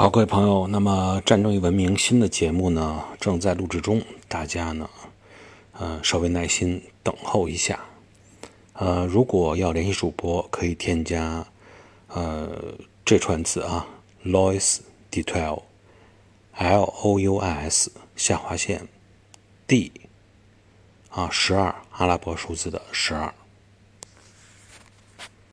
好，各位朋友，那么《战争与文明》新的节目呢，正在录制中，大家呢，呃，稍微耐心等候一下。呃，如果要联系主播，可以添加呃这串字啊，Louis detail，LOUIS 下划线 D 啊十二阿拉伯数字的十二。